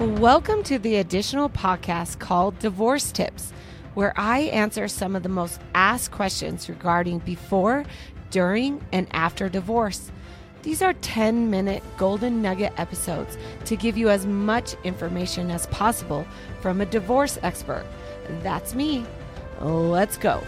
Welcome to the additional podcast called Divorce Tips, where I answer some of the most asked questions regarding before, during, and after divorce. These are 10 minute golden nugget episodes to give you as much information as possible from a divorce expert. That's me. Let's go.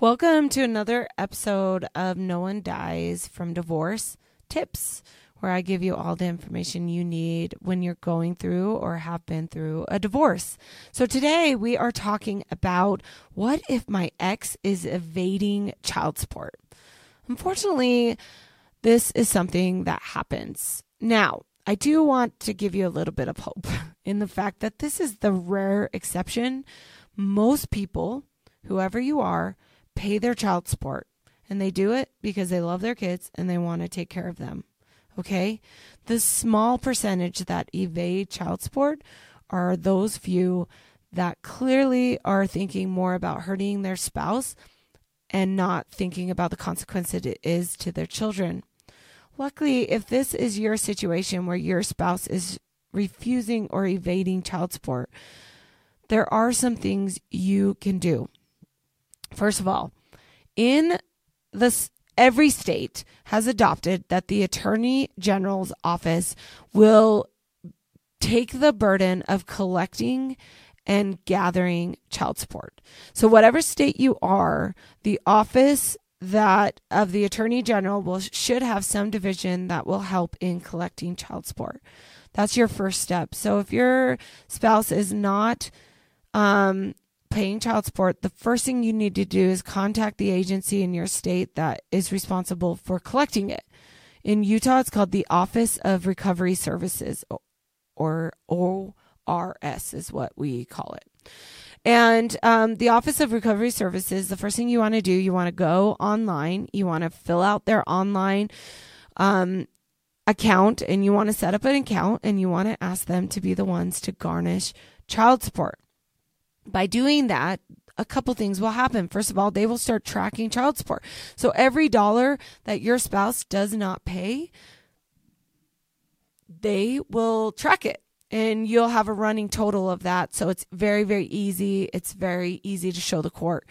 Welcome to another episode of No One Dies from Divorce Tips, where I give you all the information you need when you're going through or have been through a divorce. So today we are talking about what if my ex is evading child support? Unfortunately, this is something that happens. Now, I do want to give you a little bit of hope in the fact that this is the rare exception. Most people, whoever you are, pay their child support and they do it because they love their kids and they want to take care of them. Okay? The small percentage that evade child support are those few that clearly are thinking more about hurting their spouse and not thinking about the consequences it is to their children. Luckily, if this is your situation where your spouse is refusing or evading child support, there are some things you can do. First of all, in this every state has adopted that the attorney general's office will take the burden of collecting and gathering child support. So whatever state you are, the office that of the attorney general will should have some division that will help in collecting child support. That's your first step. So if your spouse is not um, paying child support, the first thing you need to do is contact the agency in your state that is responsible for collecting it. In Utah, it's called the Office of Recovery Services, or ORS is what we call it. And um, the Office of Recovery Services, the first thing you want to do, you want to go online, you want to fill out their online um, account, and you want to set up an account, and you want to ask them to be the ones to garnish child support. By doing that, a couple things will happen. First of all, they will start tracking child support. So every dollar that your spouse does not pay, they will track it and you'll have a running total of that. So it's very, very easy. It's very easy to show the court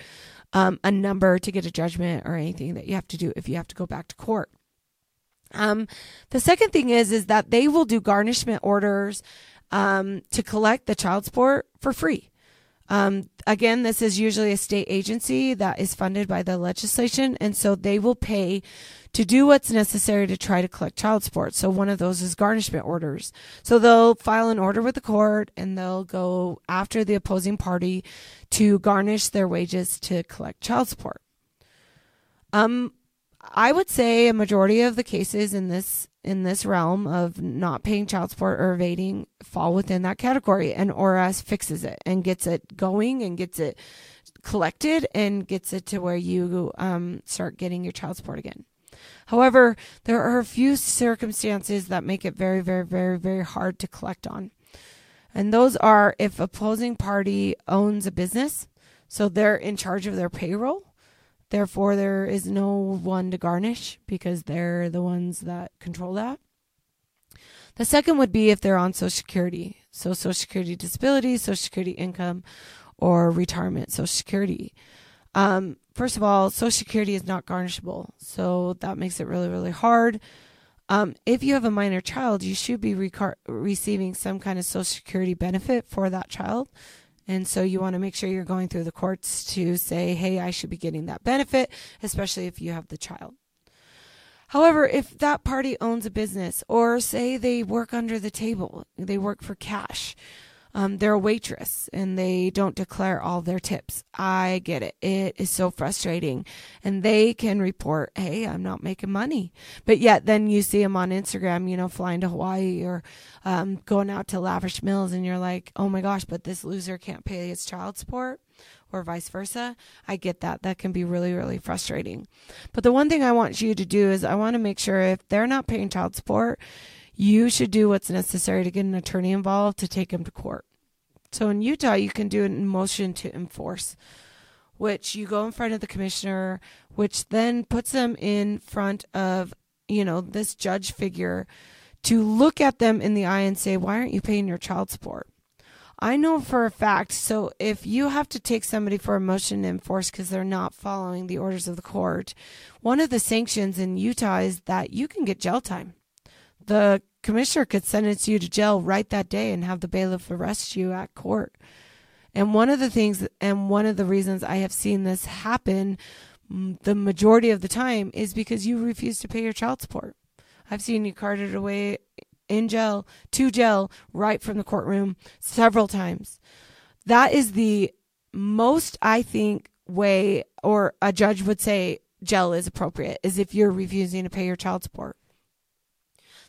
um, a number to get a judgment or anything that you have to do if you have to go back to court. Um, the second thing is is that they will do garnishment orders um, to collect the child support for free. Um, again, this is usually a state agency that is funded by the legislation, and so they will pay to do what's necessary to try to collect child support. So one of those is garnishment orders. So they'll file an order with the court and they'll go after the opposing party to garnish their wages to collect child support. Um, I would say a majority of the cases in this in this realm of not paying child support or evading fall within that category and ORS fixes it and gets it going and gets it collected and gets it to where you um, start getting your child support again. However, there are a few circumstances that make it very, very, very, very hard to collect on. And those are if opposing party owns a business, so they're in charge of their payroll Therefore, there is no one to garnish because they're the ones that control that. The second would be if they're on Social Security. So, Social Security disability, Social Security income, or retirement Social Security. Um, first of all, Social Security is not garnishable. So, that makes it really, really hard. Um, if you have a minor child, you should be receiving some kind of Social Security benefit for that child. And so you want to make sure you're going through the courts to say, hey, I should be getting that benefit, especially if you have the child. However, if that party owns a business or say they work under the table, they work for cash, um, they're a waitress and they don't declare all their tips. I get it. It is so frustrating. And they can report, hey, I'm not making money. But yet then you see them on Instagram, you know, flying to Hawaii or um, going out to lavish meals and you're like, oh my gosh, but this loser can't pay his child support or vice versa. I get that. That can be really, really frustrating. But the one thing I want you to do is I want to make sure if they're not paying child support, you should do what's necessary to get an attorney involved to take him to court. So in Utah, you can do a motion to enforce, which you go in front of the commissioner, which then puts them in front of you know, this judge figure to look at them in the eye and say, why aren't you paying your child support? I know for a fact. So if you have to take somebody for a motion to enforce because they're not following the orders of the court, one of the sanctions in Utah is that you can get jail time. The commissioner could sentence you to jail right that day and have the bailiff arrest you at court. And one of the things, and one of the reasons I have seen this happen mm, the majority of the time is because you refuse to pay your child support. I've seen you carted away in jail to jail right from the courtroom several times. That is the most, I think, way, or a judge would say jail is appropriate, is if you're refusing to pay your child support.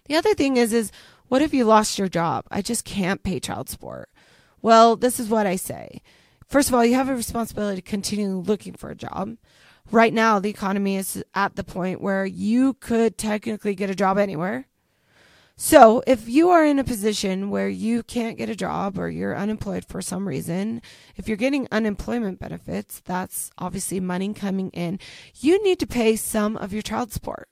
The other thing is, is what if you lost your job? I just can't pay child support. Well, this is what I say. First of all, you have a responsibility to continue looking for a job. Right now, the economy is at the point where you could technically get a job anywhere. So, if you are in a position where you can't get a job or you're unemployed for some reason, if you're getting unemployment benefits, that's obviously money coming in. You need to pay some of your child support.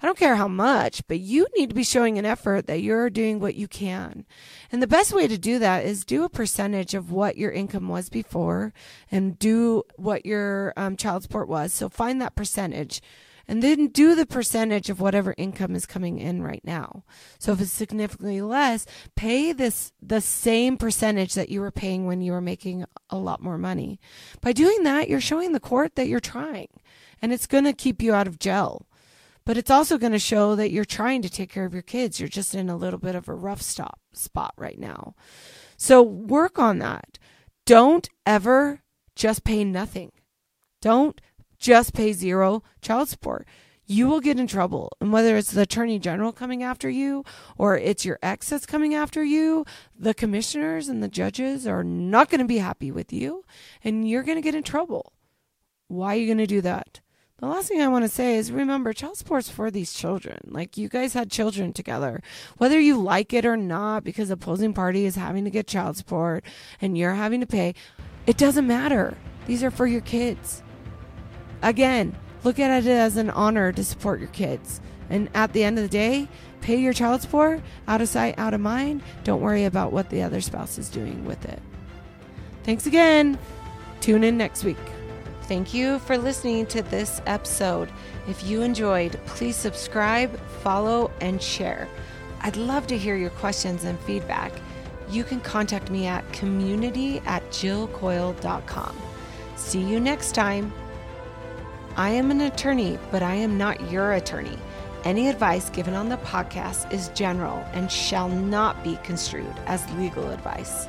I don't care how much, but you need to be showing an effort that you're doing what you can. And the best way to do that is do a percentage of what your income was before and do what your um, child support was. So find that percentage and then do the percentage of whatever income is coming in right now. So if it's significantly less, pay this the same percentage that you were paying when you were making a lot more money. By doing that, you're showing the court that you're trying, and it's going to keep you out of jail. But it's also going to show that you're trying to take care of your kids. You're just in a little bit of a rough stop spot right now. So work on that. Don't ever just pay nothing. Don't just pay zero child support. You will get in trouble. And whether it's the attorney general coming after you or it's your ex that's coming after you, the commissioners and the judges are not going to be happy with you and you're going to get in trouble. Why are you going to do that? The last thing I want to say is remember, child support's for these children. Like, you guys had children together. Whether you like it or not, because the opposing party is having to get child support and you're having to pay, it doesn't matter. These are for your kids. Again, look at it as an honor to support your kids. And at the end of the day, pay your child support out of sight, out of mind. Don't worry about what the other spouse is doing with it. Thanks again. Tune in next week. Thank you for listening to this episode. If you enjoyed, please subscribe, follow, and share. I'd love to hear your questions and feedback. You can contact me at community at jillcoil.com. See you next time. I am an attorney, but I am not your attorney. Any advice given on the podcast is general and shall not be construed as legal advice.